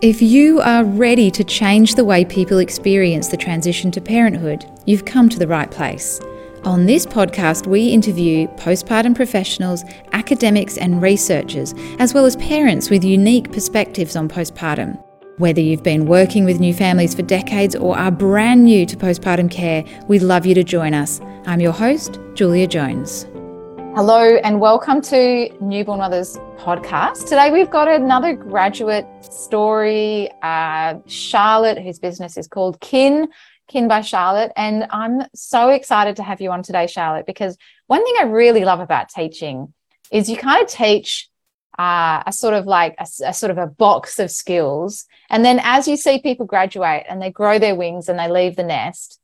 If you are ready to change the way people experience the transition to parenthood, you've come to the right place. On this podcast, we interview postpartum professionals, academics, and researchers, as well as parents with unique perspectives on postpartum. Whether you've been working with new families for decades or are brand new to postpartum care, we'd love you to join us. I'm your host, Julia Jones. Hello, and welcome to Newborn Mothers podcast. Today, we've got another graduate story, uh, Charlotte, whose business is called Kin. Kin by Charlotte. And I'm so excited to have you on today, Charlotte, because one thing I really love about teaching is you kind of teach uh, a sort of like a, a, sort of a box of skills. And then as you see people graduate and they grow their wings and they leave the nest,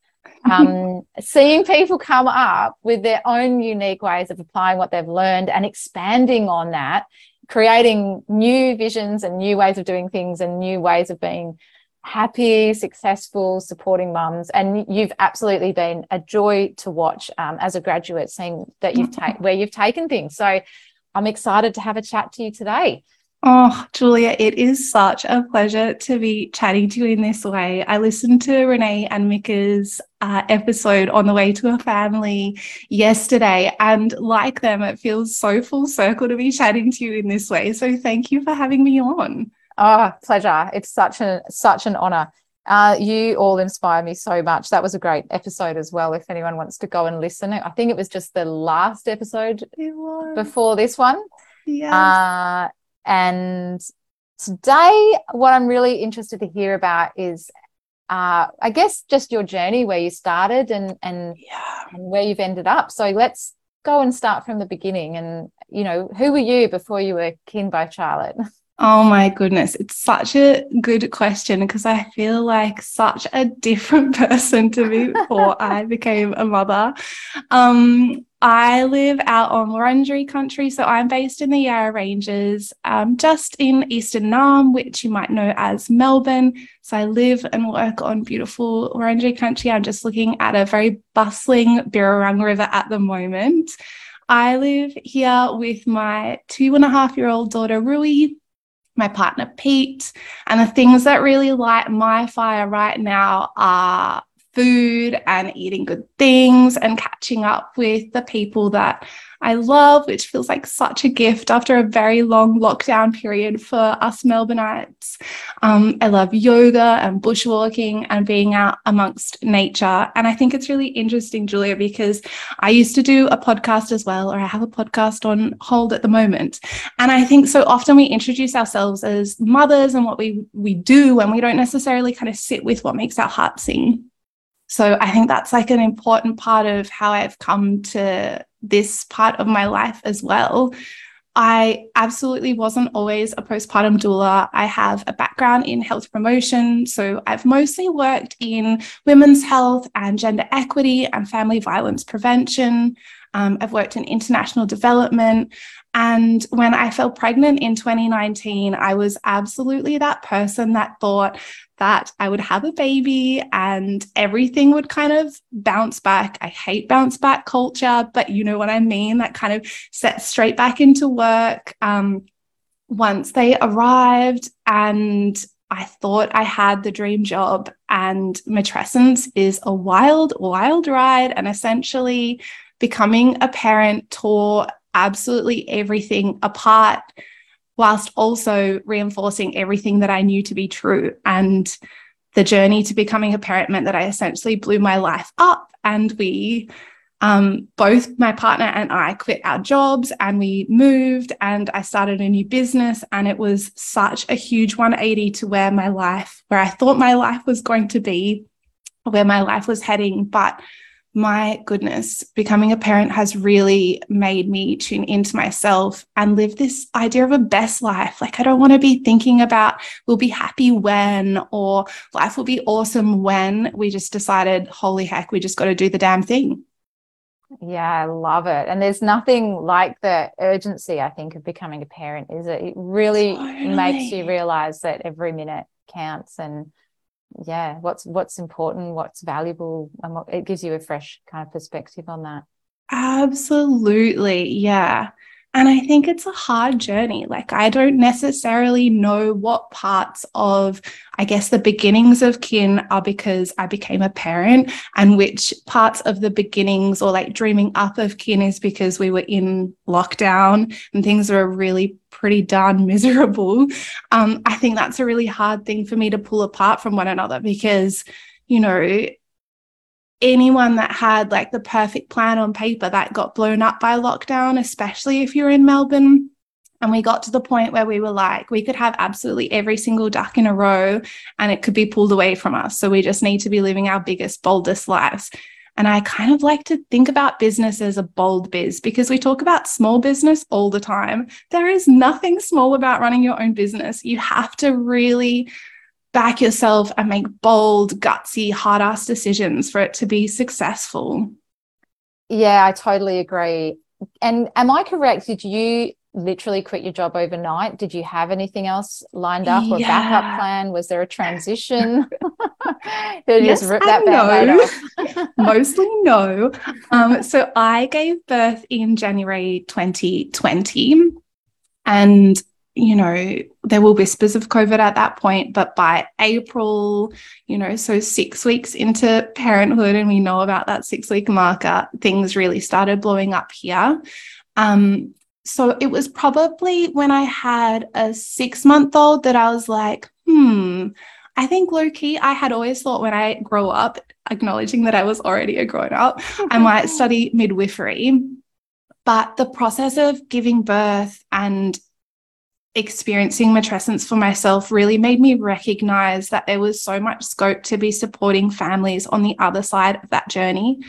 um, seeing people come up with their own unique ways of applying what they've learned and expanding on that, creating new visions and new ways of doing things and new ways of being happy, successful, supporting mums. And you've absolutely been a joy to watch um, as a graduate, seeing that you've taken where you've taken things. So I'm excited to have a chat to you today. Oh, Julia, it is such a pleasure to be chatting to you in this way. I listened to Renee and Mika's uh, episode on the way to a family yesterday, and like them, it feels so full circle to be chatting to you in this way. So, thank you for having me on. Oh, pleasure. It's such a such an honor. Uh, you all inspire me so much. That was a great episode as well. If anyone wants to go and listen, I think it was just the last episode before this one. Yeah. Uh, and today, what I'm really interested to hear about is, uh, I guess, just your journey, where you started and and, yeah. and where you've ended up. So let's go and start from the beginning. And you know, who were you before you were kin by Charlotte? Oh my goodness, it's such a good question because I feel like such a different person to me before I became a mother. Um, I live out on Wurundjeri country, so I'm based in the Yarra Ranges, um, just in Eastern Naarm, which you might know as Melbourne. So I live and work on beautiful Wurundjeri country. I'm just looking at a very bustling Birrarung River at the moment. I live here with my two and a half year old daughter, Rui, my partner Pete. And the things that really light my fire right now are food and eating good things and catching up with the people that I love, which feels like such a gift after a very long lockdown period for us Melbourneites. Um, I love yoga and bushwalking and being out amongst nature. And I think it's really interesting, Julia, because I used to do a podcast as well, or I have a podcast on hold at the moment. And I think so often we introduce ourselves as mothers and what we we do, and we don't necessarily kind of sit with what makes our heart sing. So I think that's like an important part of how I've come to this part of my life as well. I absolutely wasn't always a postpartum doula. I have a background in health promotion. So I've mostly worked in women's health and gender equity and family violence prevention. Um, I've worked in international development. And when I fell pregnant in 2019, I was absolutely that person that thought that I would have a baby and everything would kind of bounce back. I hate bounce back culture, but you know what I mean? That kind of set straight back into work. Um, once they arrived and I thought I had the dream job, and matrescence is a wild, wild ride. And essentially, becoming a parent tore absolutely everything apart whilst also reinforcing everything that I knew to be true. And the journey to becoming a parent meant that I essentially blew my life up. And we, um, both my partner and I, quit our jobs and we moved and I started a new business. And it was such a huge 180 to where my life, where I thought my life was going to be, where my life was heading. But my goodness, becoming a parent has really made me tune into myself and live this idea of a best life. Like, I don't want to be thinking about we'll be happy when or life will be awesome when. We just decided, holy heck, we just got to do the damn thing. Yeah, I love it. And there's nothing like the urgency, I think, of becoming a parent, is it? It really totally. makes you realize that every minute counts and yeah what's what's important what's valuable and what it gives you a fresh kind of perspective on that. Absolutely yeah And I think it's a hard journey. Like, I don't necessarily know what parts of, I guess, the beginnings of kin are because I became a parent, and which parts of the beginnings or like dreaming up of kin is because we were in lockdown and things were really pretty darn miserable. Um, I think that's a really hard thing for me to pull apart from one another because, you know, anyone that had like the perfect plan on paper that got blown up by lockdown, especially if you're in Melbourne. And we got to the point where we were like, we could have absolutely every single duck in a row and it could be pulled away from us. So we just need to be living our biggest, boldest lives. And I kind of like to think about business as a bold biz because we talk about small business all the time. There is nothing small about running your own business. You have to really back yourself and make bold, gutsy, hard ass decisions for it to be successful. Yeah, I totally agree. And am I correct? Did you literally quit your job overnight? Did you have anything else lined up or yeah. backup plan? Was there a transition? Did yes just rip that no. Mostly no. Um, so I gave birth in January 2020. And you know, there were whispers of COVID at that point, but by April, you know, so six weeks into parenthood, and we know about that six week marker, things really started blowing up here. Um, so it was probably when I had a six month old that I was like, hmm, I think low key, I had always thought when I grow up, acknowledging that I was already a grown up, I might study midwifery. But the process of giving birth and experiencing matrescence for myself really made me recognize that there was so much scope to be supporting families on the other side of that journey.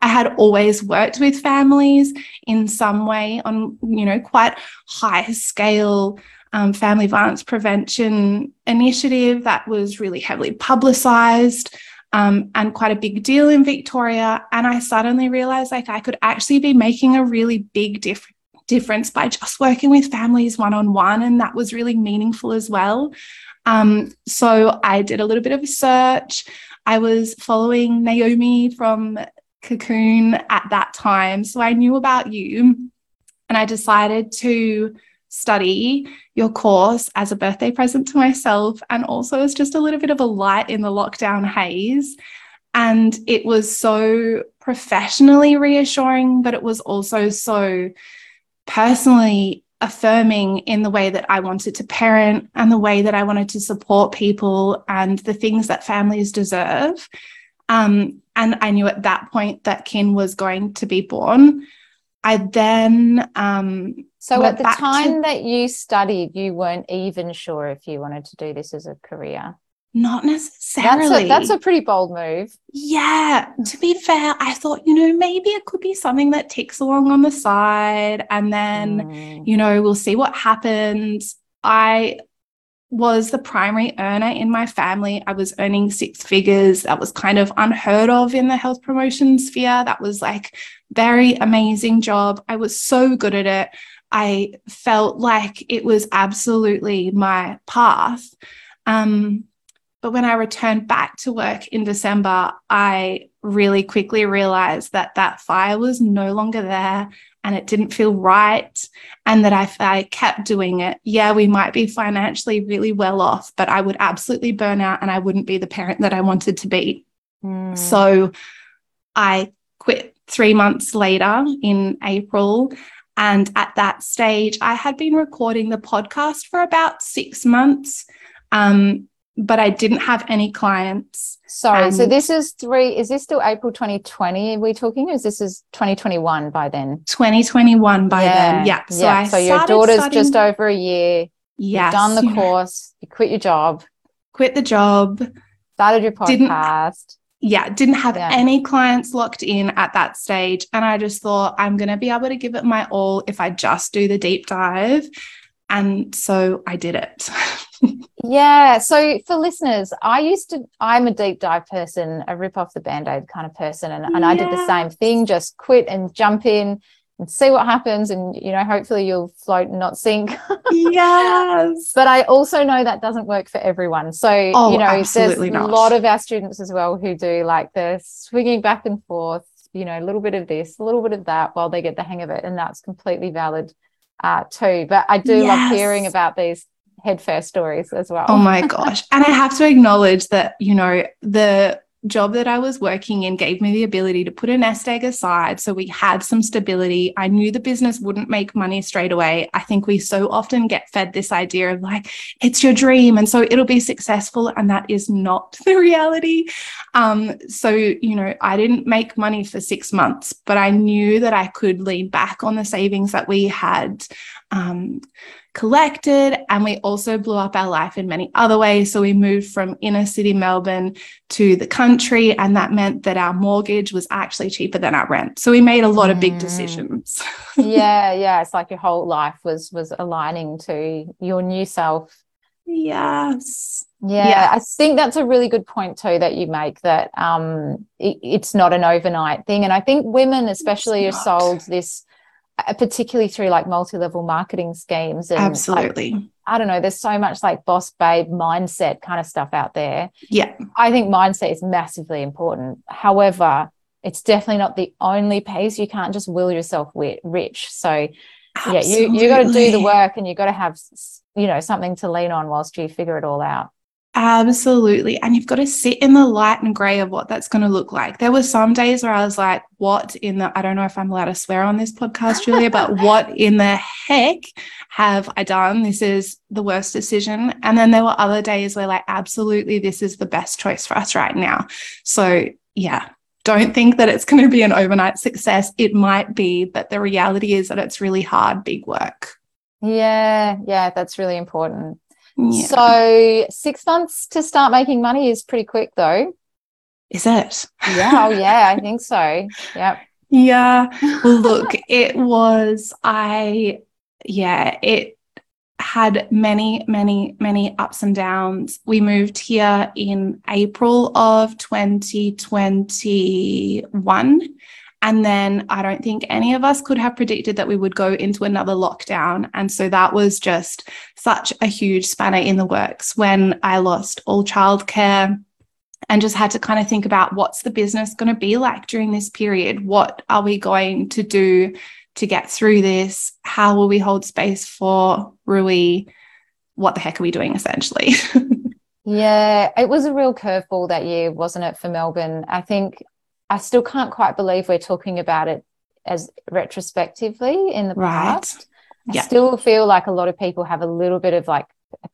I had always worked with families in some way on, you know, quite high scale um, family violence prevention initiative that was really heavily publicized. Um, and quite a big deal in Victoria. And I suddenly realized like I could actually be making a really big difference difference by just working with families one on one. And that was really meaningful as well. Um, so I did a little bit of a search. I was following Naomi from Cocoon at that time. So I knew about you and I decided to study your course as a birthday present to myself and also as just a little bit of a light in the lockdown haze. And it was so professionally reassuring, but it was also so personally affirming in the way that I wanted to parent and the way that I wanted to support people and the things that families deserve. Um, and I knew at that point that Kin was going to be born. I then. Um, so at the time to- that you studied, you weren't even sure if you wanted to do this as a career. Not necessarily. That's a, that's a pretty bold move. Yeah. To be fair, I thought, you know, maybe it could be something that ticks along on the side and then, mm. you know, we'll see what happens. I was the primary earner in my family. I was earning six figures. That was kind of unheard of in the health promotion sphere. That was like very amazing job. I was so good at it. I felt like it was absolutely my path. Um, but when I returned back to work in December, I really quickly realized that that fire was no longer there and it didn't feel right. And that if I kept doing it, yeah, we might be financially really well off, but I would absolutely burn out and I wouldn't be the parent that I wanted to be. Mm. So I quit three months later in April. And at that stage, I had been recording the podcast for about six months. Um, but I didn't have any clients. Sorry, so this is three. Is this still April 2020? Are we talking? Is this is 2021 by then? 2021 by yeah. then. Yeah. So, yeah. so your daughter's studying... just over a year. Yeah. Done the course. You quit your job. Quit the job. Started your podcast. Didn't, yeah, didn't have yeah. any clients locked in at that stage. And I just thought I'm going to be able to give it my all if I just do the deep dive. And so I did it. yeah. So for listeners, I used to, I'm a deep dive person, a rip off the band aid kind of person. And, and yeah. I did the same thing, just quit and jump in and see what happens. And, you know, hopefully you'll float and not sink. yes. But I also know that doesn't work for everyone. So, oh, you know, there's not. a lot of our students as well who do like the swinging back and forth, you know, a little bit of this, a little bit of that while they get the hang of it. And that's completely valid uh, too. But I do yes. love hearing about these head first stories as well. Oh my gosh. and I have to acknowledge that, you know, the job that I was working in gave me the ability to put a nest egg aside. So we had some stability. I knew the business wouldn't make money straight away. I think we so often get fed this idea of like, it's your dream. And so it'll be successful. And that is not the reality. Um, so, you know, I didn't make money for six months, but I knew that I could lean back on the savings that we had. Um, collected. And we also blew up our life in many other ways. So we moved from inner city Melbourne to the country. And that meant that our mortgage was actually cheaper than our rent. So we made a lot of big mm. decisions. yeah. Yeah. It's like your whole life was was aligning to your new self. Yes. Yeah, yeah, I think that's a really good point too that you make that um, it, it's not an overnight thing, and I think women especially are sold this Uh, particularly through like multi-level marketing schemes and absolutely. Like, i don't know there's so much like boss babe mindset kind of stuff out there. Yeah. I think mindset is massively important. However it's definitely not the only piece. You can't just will yourself rich. So absolutely. yeah you you got to do the work and you got to have you know something to lean on whilst you figure it all out Absolutely. And you've got to sit in the light and gray of what that's going to look like. There were some days where I was like, what in the, I don't know if I'm allowed to swear on this podcast, Julia, but what in the heck have I done? This is the worst decision. And then there were other days where, like, absolutely, this is the best choice for us right now. So, yeah, don't think that it's going to be an overnight success. It might be, but the reality is that it's really hard, big work. Yeah, yeah, that's really important. Yeah. So six months to start making money is pretty quick though. Is it? Yeah. Oh yeah, I think so. Yep. Yeah. Well, look, it was, I, yeah, it had many, many, many ups and downs. We moved here in April of 2021. And then I don't think any of us could have predicted that we would go into another lockdown. And so that was just such a huge spanner in the works when I lost all childcare and just had to kind of think about what's the business going to be like during this period? What are we going to do to get through this? How will we hold space for Rui? What the heck are we doing essentially? yeah, it was a real curveball that year, wasn't it, for Melbourne? I think I still can't quite believe we're talking about it as retrospectively in the right. past. I still feel like a lot of people have a little bit of like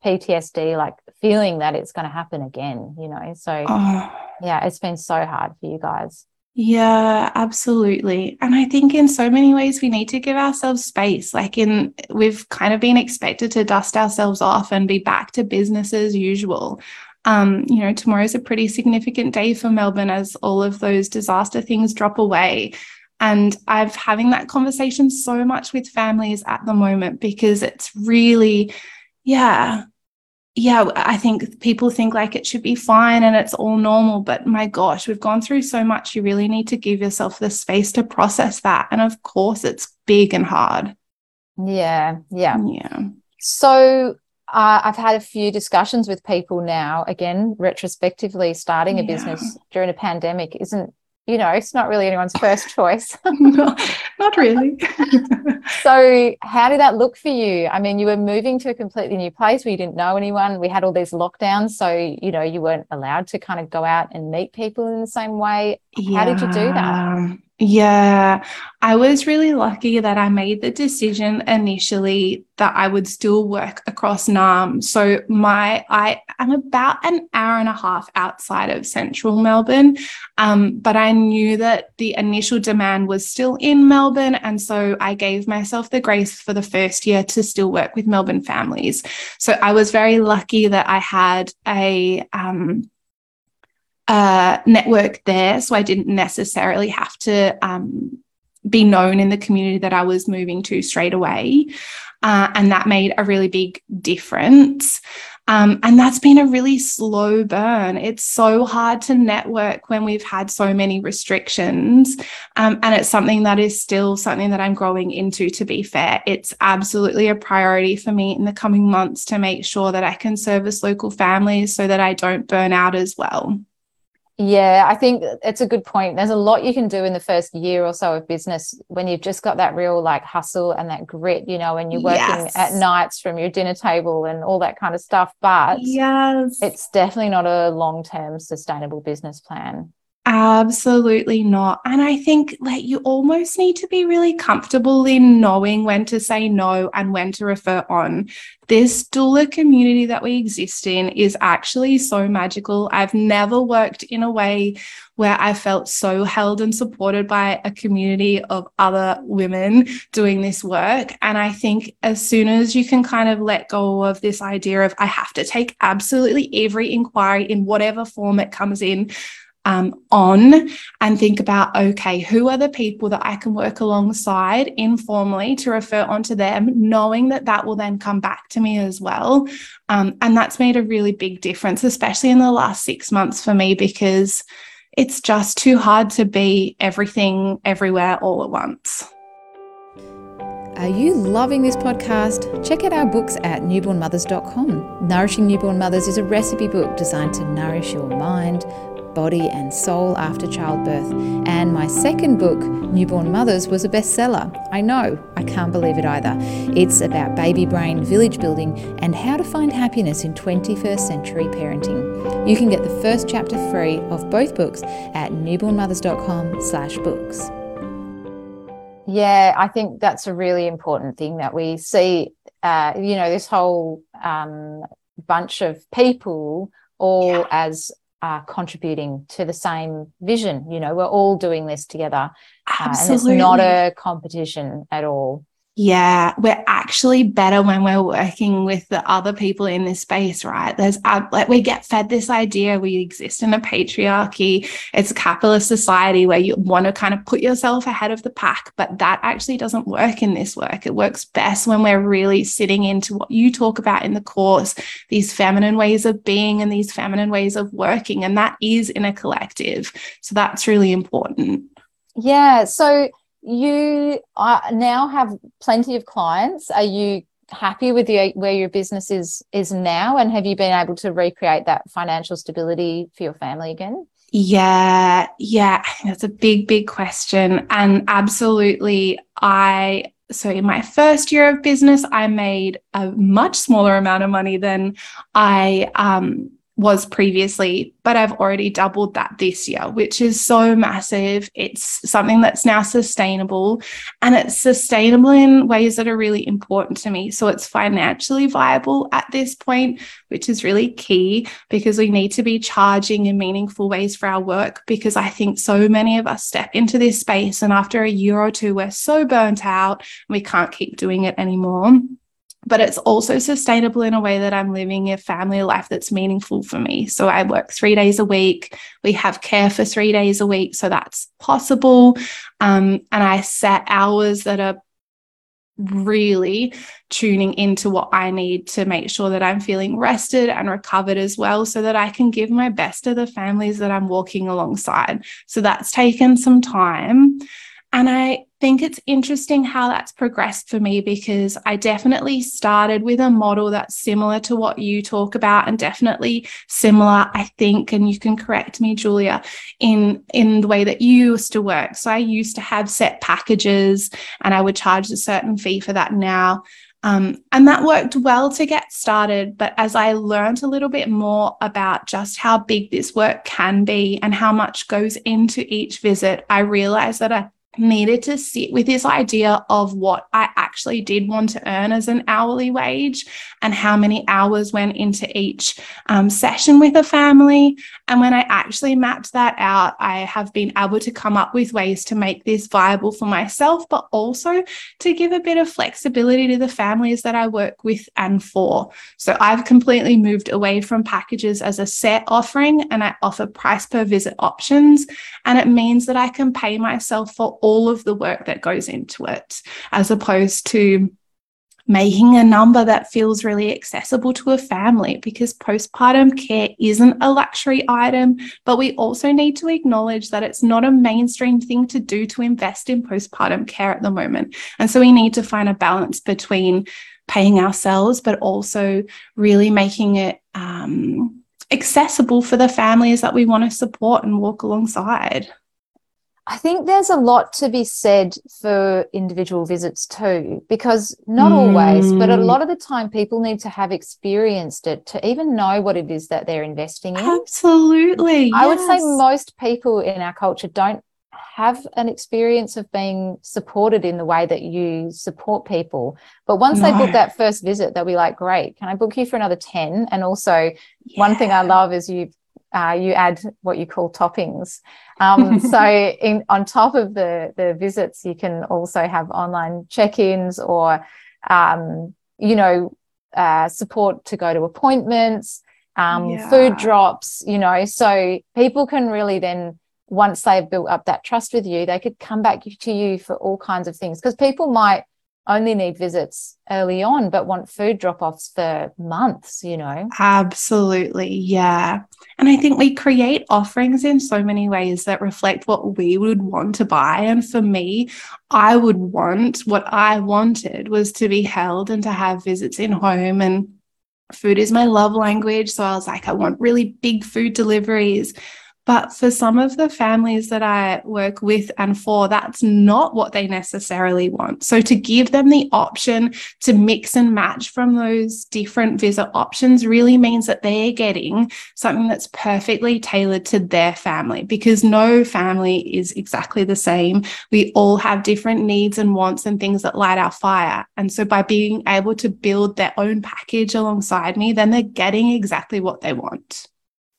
PTSD, like feeling that it's going to happen again, you know? So, oh. yeah, it's been so hard for you guys. Yeah, absolutely. And I think in so many ways we need to give ourselves space. Like in we've kind of been expected to dust ourselves off and be back to business as usual um, you know, tomorrow's a pretty significant day for Melbourne as all of those disaster things drop away. And I've having that conversation so much with families at the moment because it's really, yeah, yeah, I think people think like it should be fine and it's all normal. But my gosh, we've gone through so much. You really need to give yourself the space to process that. And of course, it's big and hard. Yeah. Yeah. Yeah. So uh, I've had a few discussions with people now, again, retrospectively, starting a yeah. business during a pandemic isn't, you know, it's not really anyone's first choice. no, not really. so, how did that look for you? I mean, you were moving to a completely new place where you didn't know anyone. We had all these lockdowns. So, you know, you weren't allowed to kind of go out and meet people in the same way. Yeah. How did you do that? Yeah, I was really lucky that I made the decision initially that I would still work across Naarm. So my I am about an hour and a half outside of central Melbourne, um, but I knew that the initial demand was still in Melbourne, and so I gave myself the grace for the first year to still work with Melbourne families. So I was very lucky that I had a um, uh, network there. So I didn't necessarily have to um, be known in the community that I was moving to straight away. Uh, and that made a really big difference. Um, and that's been a really slow burn. It's so hard to network when we've had so many restrictions. Um, and it's something that is still something that I'm growing into, to be fair. It's absolutely a priority for me in the coming months to make sure that I can service local families so that I don't burn out as well. Yeah, I think it's a good point. There's a lot you can do in the first year or so of business when you've just got that real like hustle and that grit, you know, and you're working yes. at nights from your dinner table and all that kind of stuff. But yes, it's definitely not a long term sustainable business plan. Absolutely not. And I think like you almost need to be really comfortable in knowing when to say no and when to refer on. This doula community that we exist in is actually so magical. I've never worked in a way where I felt so held and supported by a community of other women doing this work. And I think as soon as you can kind of let go of this idea of I have to take absolutely every inquiry in whatever form it comes in, um, on and think about okay, who are the people that I can work alongside informally to refer onto them, knowing that that will then come back to me as well. Um, and that's made a really big difference, especially in the last six months for me, because it's just too hard to be everything everywhere all at once. Are you loving this podcast? Check out our books at newbornmothers.com. Nourishing Newborn Mothers is a recipe book designed to nourish your mind, body and soul after childbirth. And my second book, Newborn Mothers, was a bestseller. I know, I can't believe it either. It's about baby brain village building and how to find happiness in 21st century parenting. You can get the first chapter free of both books at newbornmothers.com slash books. Yeah, I think that's a really important thing that we see, uh, you know, this whole um, bunch of people all yeah. as are contributing to the same vision. You know, we're all doing this together. Absolutely. Uh, and it's not a competition at all. Yeah, we're actually better when we're working with the other people in this space, right? There's like we get fed this idea we exist in a patriarchy. It's a capitalist society where you want to kind of put yourself ahead of the pack, but that actually doesn't work in this work. It works best when we're really sitting into what you talk about in the course, these feminine ways of being and these feminine ways of working, and that is in a collective. So that's really important. Yeah. So you now have plenty of clients. Are you happy with your, where your business is is now, and have you been able to recreate that financial stability for your family again? Yeah, yeah, that's a big, big question, and absolutely, I so in my first year of business, I made a much smaller amount of money than I um, was previously, but I've already doubled that this year, which is so massive. It's something that's now sustainable and it's sustainable in ways that are really important to me. So it's financially viable at this point, which is really key because we need to be charging in meaningful ways for our work. Because I think so many of us step into this space and after a year or two, we're so burnt out we can't keep doing it anymore but it's also sustainable in a way that I'm living a family life that's meaningful for me. So I work three days a week. We have care for three days a week. So that's possible. Um, and I set hours that are really tuning into what I need to make sure that I'm feeling rested and recovered as well, so that I can give my best to the families that I'm walking alongside. So that's taken some time. And I think it's interesting how that's progressed for me because I definitely started with a model that's similar to what you talk about and definitely similar, I think, and you can correct me, Julia, in, in the way that you used to work. So I used to have set packages and I would charge a certain fee for that now. Um, and that worked well to get started. But as I learned a little bit more about just how big this work can be and how much goes into each visit, I realized that I needed to sit with this idea of what I actually did want to earn as an hourly wage and how many hours went into each um, session with a family. And when I actually mapped that out, I have been able to come up with ways to make this viable for myself, but also to give a bit of flexibility to the families that I work with and for. So I've completely moved away from packages as a set offering and I offer price per visit options. And it means that I can pay myself for all of the work that goes into it, as opposed to making a number that feels really accessible to a family because postpartum care isn't a luxury item, but we also need to acknowledge that it's not a mainstream thing to do to invest in postpartum care at the moment. And so we need to find a balance between paying ourselves, but also really making it um, accessible for the families that we want to support and walk alongside. I think there's a lot to be said for individual visits too, because not mm. always, but a mm. lot of the time people need to have experienced it to even know what it is that they're investing in. Absolutely. I yes. would say most people in our culture don't have an experience of being supported in the way that you support people. But once no. they book that first visit, they'll be like, great, can I book you for another 10? And also, yeah. one thing I love is you uh, you add what you call toppings. Um, so in, on top of the, the visits, you can also have online check-ins or, um, you know, uh, support to go to appointments, um, yeah. food drops, you know, so people can really then once they've built up that trust with you, they could come back to you for all kinds of things because people might only need visits early on, but want food drop offs for months, you know? Absolutely. Yeah. And I think we create offerings in so many ways that reflect what we would want to buy. And for me, I would want what I wanted was to be held and to have visits in home. And food is my love language. So I was like, I want really big food deliveries. But for some of the families that I work with and for, that's not what they necessarily want. So to give them the option to mix and match from those different visit options really means that they're getting something that's perfectly tailored to their family because no family is exactly the same. We all have different needs and wants and things that light our fire. And so by being able to build their own package alongside me, then they're getting exactly what they want.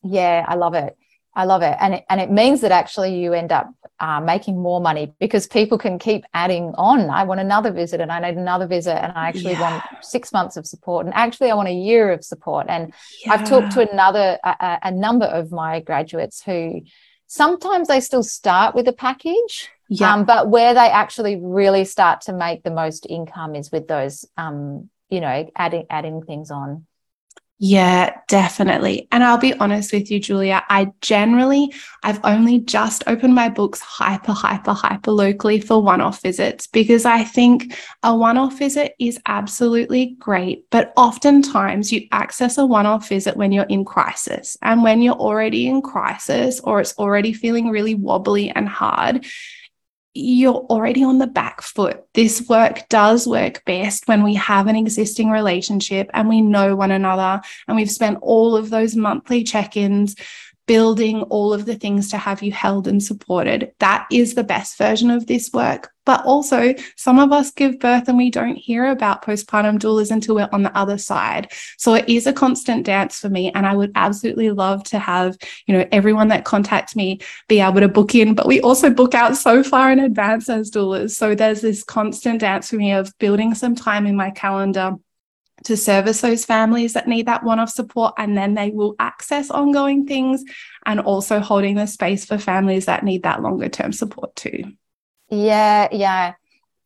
Yeah, I love it. I love it. And it, and it means that actually you end up uh, making more money because people can keep adding on. I want another visit and I need another visit and I actually yeah. want six months of support and actually I want a year of support. And yeah. I've talked to another, a, a, number of my graduates who sometimes they still start with a package. Yeah. Um, but where they actually really start to make the most income is with those, um, you know, adding, adding things on. Yeah, definitely. And I'll be honest with you, Julia, I generally, I've only just opened my books hyper, hyper, hyper locally for one off visits because I think a one off visit is absolutely great. But oftentimes you access a one off visit when you're in crisis. And when you're already in crisis or it's already feeling really wobbly and hard, you're already on the back foot. This work does work best when we have an existing relationship and we know one another and we've spent all of those monthly check ins building all of the things to have you held and supported. That is the best version of this work. But also, some of us give birth and we don't hear about postpartum doulas until we're on the other side. So it is a constant dance for me. And I would absolutely love to have, you know, everyone that contacts me be able to book in. But we also book out so far in advance as doulas. So there's this constant dance for me of building some time in my calendar to service those families that need that one off support. And then they will access ongoing things and also holding the space for families that need that longer term support too. Yeah, yeah.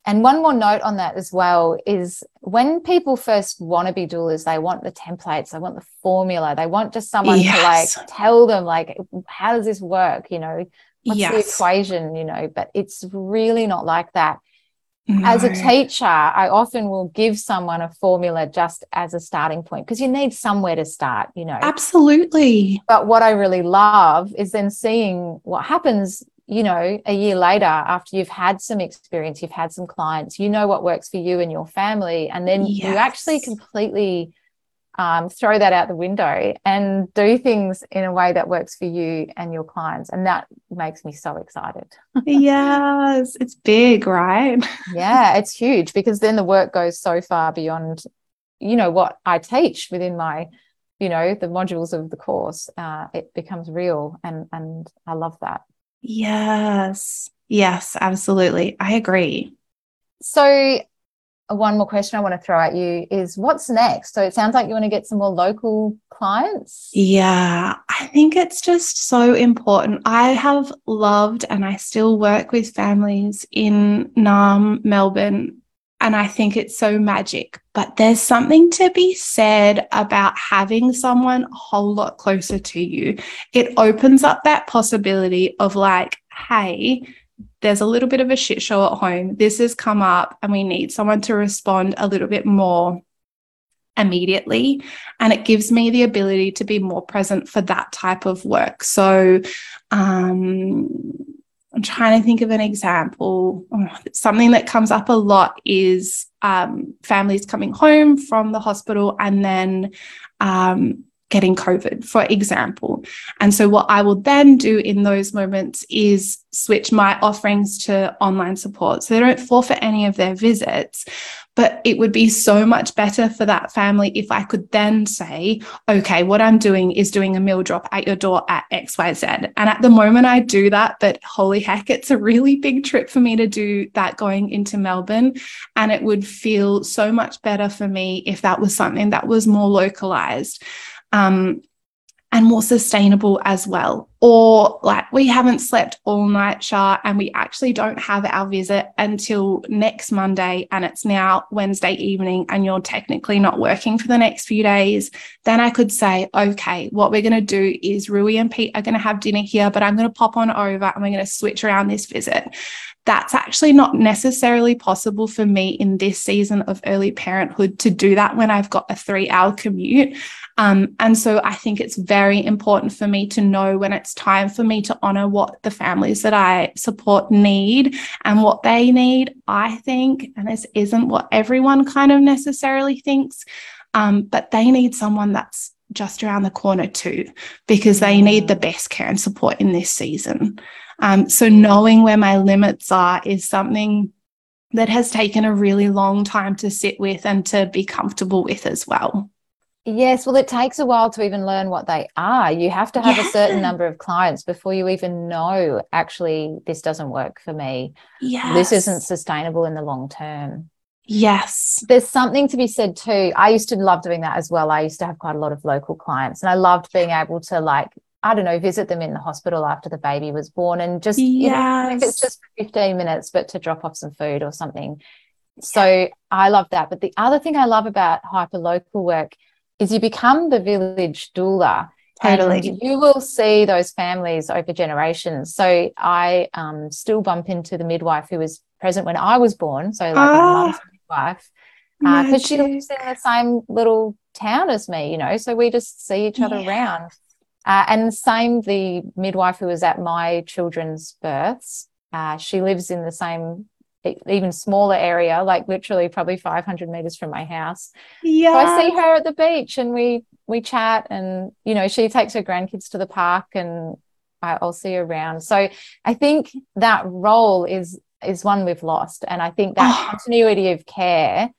And one more note on that as well is when people first want to be doulas, they want the templates, they want the formula, they want just someone yes. to like tell them, like, how does this work? You know, what's yes. the equation? You know, but it's really not like that. No. As a teacher, I often will give someone a formula just as a starting point because you need somewhere to start, you know. Absolutely. But what I really love is then seeing what happens, you know, a year later after you've had some experience, you've had some clients, you know what works for you and your family. And then yes. you actually completely um, throw that out the window and do things in a way that works for you and your clients. And that makes me so excited. yes, it's big, right? yeah, it's huge because then the work goes so far beyond, you know, what I teach within my, you know, the modules of the course. Uh, it becomes real, and and I love that. Yes, yes, absolutely, I agree. So one more question I want to throw at you is what's next? So it sounds like you want to get some more local clients. Yeah, I think it's just so important. I have loved and I still work with families in Naarm, Melbourne, and I think it's so magic. But there's something to be said about having someone a whole lot closer to you. It opens up that possibility of like, hey, there's a little bit of a shit show at home. This has come up and we need someone to respond a little bit more immediately. And it gives me the ability to be more present for that type of work. So, um, I'm trying to think of an example. Oh, something that comes up a lot is um, families coming home from the hospital and then um, getting COVID, for example. And so, what I will then do in those moments is switch my offerings to online support. So they don't forfeit any of their visits. But it would be so much better for that family if I could then say, okay, what I'm doing is doing a meal drop at your door at XYZ. And at the moment, I do that, but holy heck, it's a really big trip for me to do that going into Melbourne. And it would feel so much better for me if that was something that was more localized um, and more sustainable as well. Or like we haven't slept all night, Shah, and we actually don't have our visit until next Monday, and it's now Wednesday evening, and you're technically not working for the next few days. Then I could say, okay, what we're going to do is Rui and Pete are going to have dinner here, but I'm going to pop on over and we're going to switch around this visit that's actually not necessarily possible for me in this season of early parenthood to do that when I've got a three hour commute. Um, and so I think it's very important for me to know when it's time for me to honor what the families that I support need and what they need. I think, and this isn't what everyone kind of necessarily thinks, um, but they need someone that's just around the corner too, because they need the mm. best care and support in this season. Um, so knowing where my limits are is something that has taken a really long time to sit with and to be comfortable with as well. Yes, well, it takes a while to even learn what they are. You have to have yeah. a certain number of clients before you even know, actually, this doesn't work for me. Yes. This isn't sustainable in the long term. Yes. There's something to be said too. I used to love doing that as well. I used to have quite a lot of local clients and I loved being able to like I don't know, visit them in the hospital after the baby was born and just, yes. you know, if it's just 15 minutes, but to drop off some food or something. So I love that. But the other thing I love about hyper local work is you become the village doula. Totally. you will see those families over generations. So I um, still bump into the midwife who was present when I was born. So like oh, my ah. mom's midwife. Because uh, she lives in the same little town as me, you know, so we just see each other yeah. around. Uh, and same, the midwife who was at my children's births, uh, she lives in the same, even smaller area, like literally probably 500 meters from my house. Yeah. So I see her at the beach and we we chat, and you know she takes her grandkids to the park, and I'll see her around. So I think that role is is one we've lost, and I think that oh, continuity of care,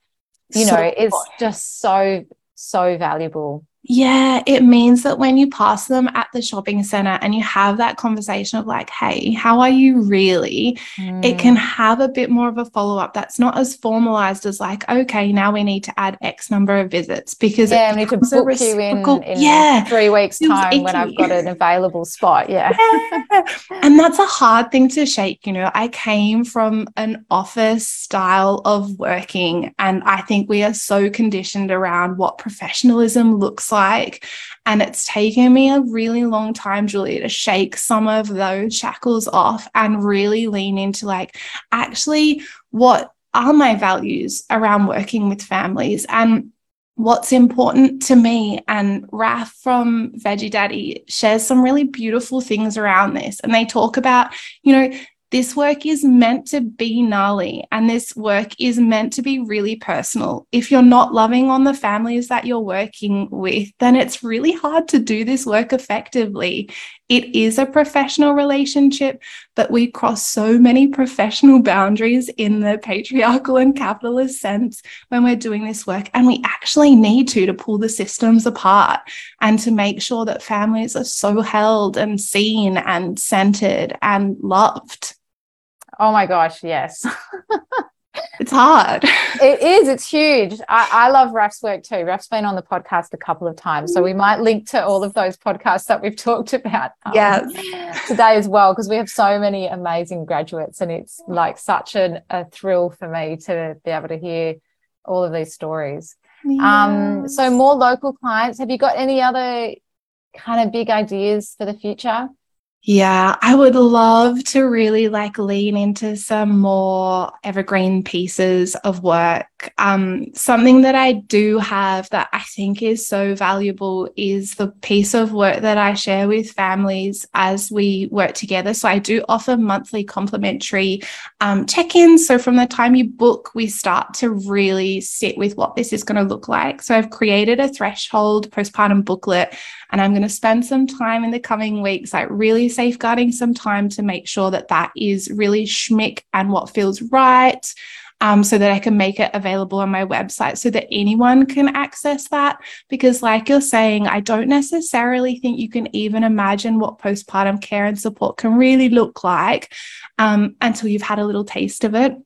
you so know, is just so so valuable yeah, it means that when you pass them at the shopping center and you have that conversation of like, hey, how are you really? Mm. It can have a bit more of a follow up that's not as formalized as like, okay, now we need to add X number of visits because yeah, we need to book you in, in yeah, three weeks time when I've got an available spot. Yeah. yeah. and that's a hard thing to shake. You know, I came from an office style of working, and I think we are so conditioned around what professionalism looks like like. And it's taken me a really long time, Julie, to shake some of those shackles off and really lean into like, actually, what are my values around working with families? And what's important to me. And Raf from Veggie Daddy shares some really beautiful things around this. And they talk about, you know, this work is meant to be gnarly and this work is meant to be really personal. If you're not loving on the families that you're working with, then it's really hard to do this work effectively. It is a professional relationship, but we cross so many professional boundaries in the patriarchal and capitalist sense when we're doing this work. And we actually need to to pull the systems apart and to make sure that families are so held and seen and centered and loved. Oh my gosh, yes. it's hard. It is. It's huge. I, I love Raf's work too. Raf's been on the podcast a couple of times. So we might link to all of those podcasts that we've talked about um, yes. today as well, because we have so many amazing graduates and it's like such an, a thrill for me to be able to hear all of these stories. Yes. Um, so more local clients. Have you got any other kind of big ideas for the future? Yeah, I would love to really like lean into some more evergreen pieces of work. Um, something that I do have that I think is so valuable is the piece of work that I share with families as we work together. So I do offer monthly complimentary um, check ins. So from the time you book, we start to really sit with what this is going to look like. So I've created a threshold postpartum booklet and I'm going to spend some time in the coming weeks, like really safeguarding some time to make sure that that is really schmick and what feels right. Um, so that I can make it available on my website so that anyone can access that. Because, like you're saying, I don't necessarily think you can even imagine what postpartum care and support can really look like um, until you've had a little taste of it.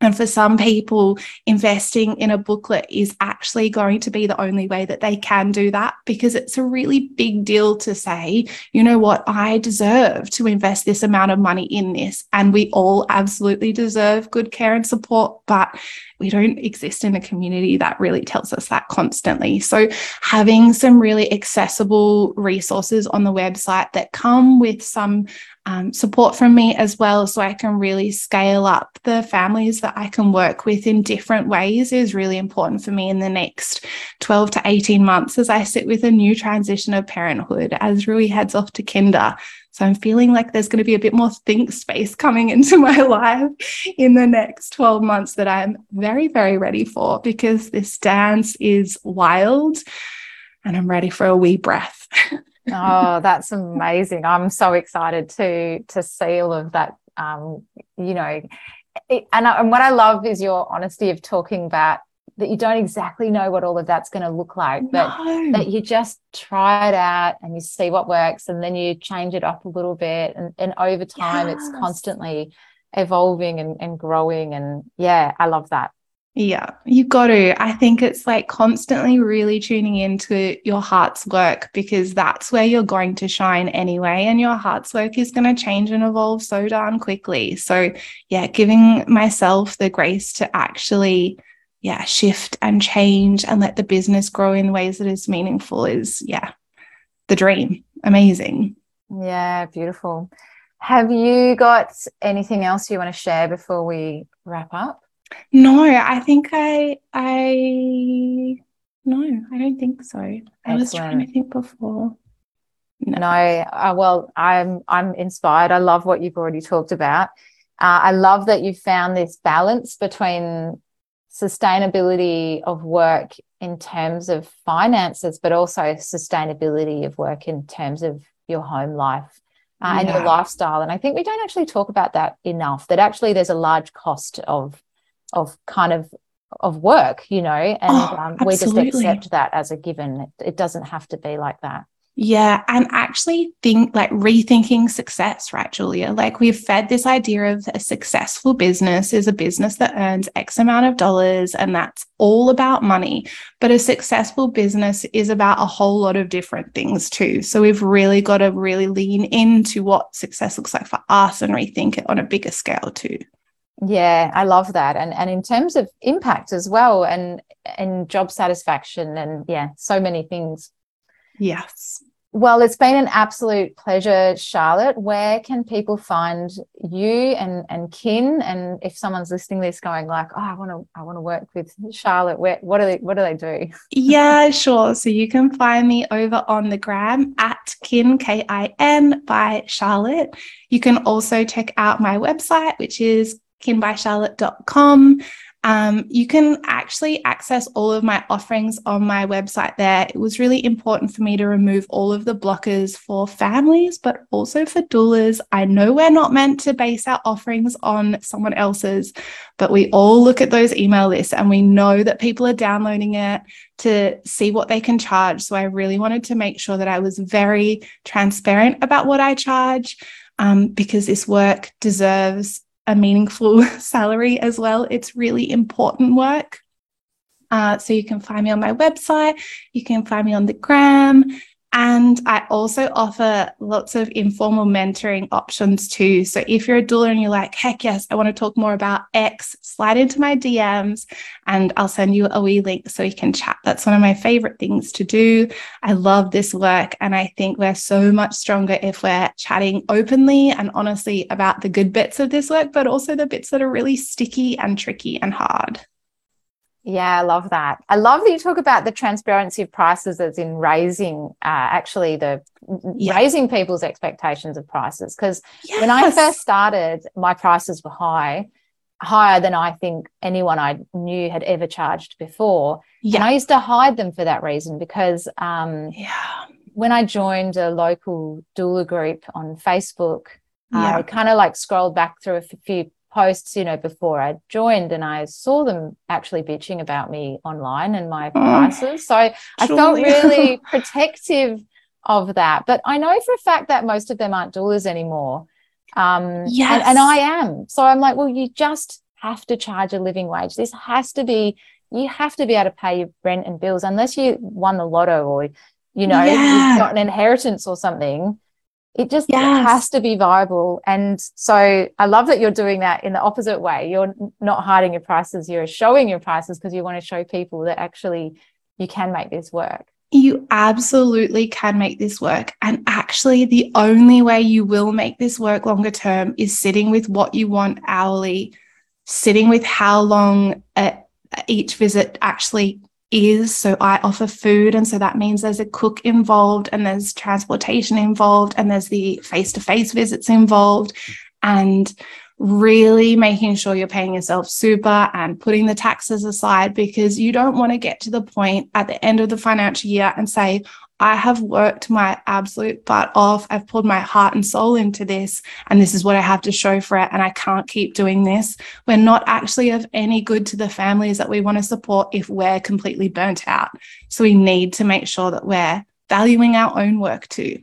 And for some people, investing in a booklet is actually going to be the only way that they can do that because it's a really big deal to say, you know what, I deserve to invest this amount of money in this. And we all absolutely deserve good care and support, but we don't exist in a community that really tells us that constantly. So, having some really accessible resources on the website that come with some um, support from me as well, so I can really scale up the families that I can work with in different ways is really important for me in the next 12 to 18 months as I sit with a new transition of parenthood as Rui heads off to kinder. So I'm feeling like there's going to be a bit more think space coming into my life in the next 12 months that I'm very, very ready for because this dance is wild and I'm ready for a wee breath. oh, that's amazing. I'm so excited to to see all of that. Um, you know, it, and, I, and what I love is your honesty of talking about that you don't exactly know what all of that's going to look like, but no. that you just try it out and you see what works and then you change it up a little bit. And, and over time, yes. it's constantly evolving and, and growing. And yeah, I love that. Yeah, you got to. I think it's like constantly really tuning into your heart's work because that's where you're going to shine anyway. And your heart's work is going to change and evolve so darn quickly. So, yeah, giving myself the grace to actually, yeah, shift and change and let the business grow in ways that is meaningful is, yeah, the dream. Amazing. Yeah, beautiful. Have you got anything else you want to share before we wrap up? No, I think I I no, I don't think so. Excellent. I was trying to think before. No, no uh, well, I'm I'm inspired. I love what you've already talked about. Uh, I love that you found this balance between sustainability of work in terms of finances, but also sustainability of work in terms of your home life uh, yeah. and your lifestyle. And I think we don't actually talk about that enough. That actually there's a large cost of of kind of of work you know and oh, um, we just accept that as a given it, it doesn't have to be like that yeah, and actually think like rethinking success, right, Julia? Like we've fed this idea of a successful business is a business that earns X amount of dollars and that's all about money. But a successful business is about a whole lot of different things too. So we've really got to really lean into what success looks like for us and rethink it on a bigger scale too. Yeah, I love that. And and in terms of impact as well and and job satisfaction and yeah, so many things. Yes. Well, it's been an absolute pleasure, Charlotte. Where can people find you and and Kin? And if someone's listening to this, going like, "Oh, I want to, I want to work with Charlotte," where what do they, what do they do? yeah, sure. So you can find me over on the gram at Kin K I N by Charlotte. You can also check out my website, which is kinbycharlotte.com. Um, you can actually access all of my offerings on my website there. It was really important for me to remove all of the blockers for families, but also for doulas. I know we're not meant to base our offerings on someone else's, but we all look at those email lists and we know that people are downloading it to see what they can charge. So I really wanted to make sure that I was very transparent about what I charge. Um, because this work deserves a meaningful salary as well. It's really important work. Uh, so you can find me on my website, you can find me on the gram, And I also offer lots of informal mentoring options too. So if you're a doula and you're like, heck yes, I want to talk more about X, slide into my DMs and I'll send you a wee link so you can chat. That's one of my favorite things to do. I love this work. And I think we're so much stronger if we're chatting openly and honestly about the good bits of this work, but also the bits that are really sticky and tricky and hard. Yeah, I love that. I love that you talk about the transparency of prices as in raising, uh, actually, the yeah. raising people's expectations of prices. Because yes. when I first started, my prices were high, higher than I think anyone I knew had ever charged before. Yeah. And I used to hide them for that reason because um, yeah. when I joined a local doula group on Facebook, yeah. I kind of like scrolled back through a few posts, you know, before I joined, and I saw them actually bitching about me online and my oh, prices. So I, I felt really protective of that. But I know for a fact that most of them aren't doulas anymore. Um, yes. and, and I am. So I'm like, well, you just have to charge a living wage. This has to be, you have to be able to pay your rent and bills unless you won the lotto or, you know, yeah. you've got an inheritance or something it just yes. has to be viable. And so i love that you're doing that in the opposite way. You're not hiding your prices you're showing your prices because you want to show people that actually you can make this work. You absolutely can make this work. And actually the only way you will make this work longer term is sitting with what you want hourly sitting with how long a, each visit actually is. So I offer food. And so that means there's a cook involved and there's transportation involved and there's the face to face visits involved. And really making sure you're paying yourself super and putting the taxes aside because you don't want to get to the point at the end of the financial year and say, I have worked my absolute butt off. I've pulled my heart and soul into this, and this is what I have to show for it. And I can't keep doing this. We're not actually of any good to the families that we want to support if we're completely burnt out. So we need to make sure that we're valuing our own work too.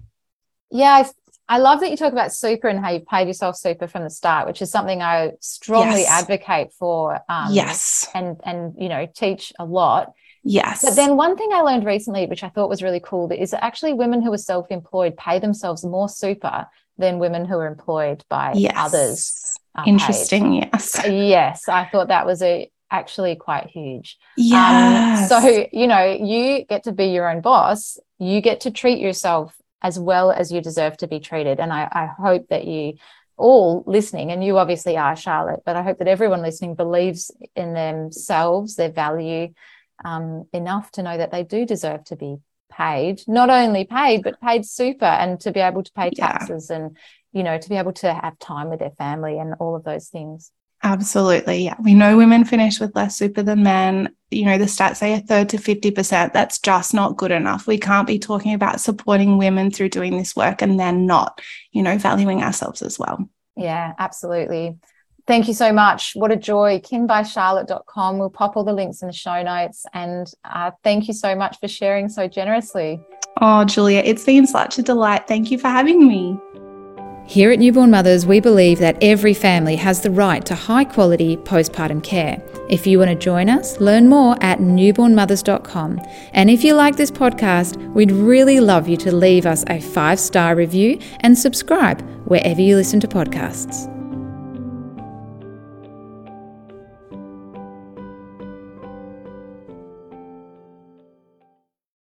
Yeah, I, I love that you talk about super and how you've paid yourself super from the start, which is something I strongly yes. advocate for. Um, yes, and and you know teach a lot Yes. But then one thing I learned recently, which I thought was really cool, is that actually women who are self employed pay themselves more super than women who are employed by yes. others. Interesting. Yes. Yes. I thought that was a actually quite huge. Yes. Um, so, you know, you get to be your own boss, you get to treat yourself as well as you deserve to be treated. And I, I hope that you all listening, and you obviously are, Charlotte, but I hope that everyone listening believes in themselves, their value, um, enough to know that they do deserve to be paid, not only paid, but paid super and to be able to pay taxes yeah. and, you know, to be able to have time with their family and all of those things. Absolutely. Yeah. We know women finish with less super than men. You know, the stats say a third to 50%. That's just not good enough. We can't be talking about supporting women through doing this work and then not, you know, valuing ourselves as well. Yeah, absolutely. Thank you so much. What a joy. kinbycharlotte.com. We'll pop all the links in the show notes. And uh, thank you so much for sharing so generously. Oh, Julia, it's been such a delight. Thank you for having me. Here at Newborn Mothers, we believe that every family has the right to high quality postpartum care. If you want to join us, learn more at newbornmothers.com. And if you like this podcast, we'd really love you to leave us a five star review and subscribe wherever you listen to podcasts.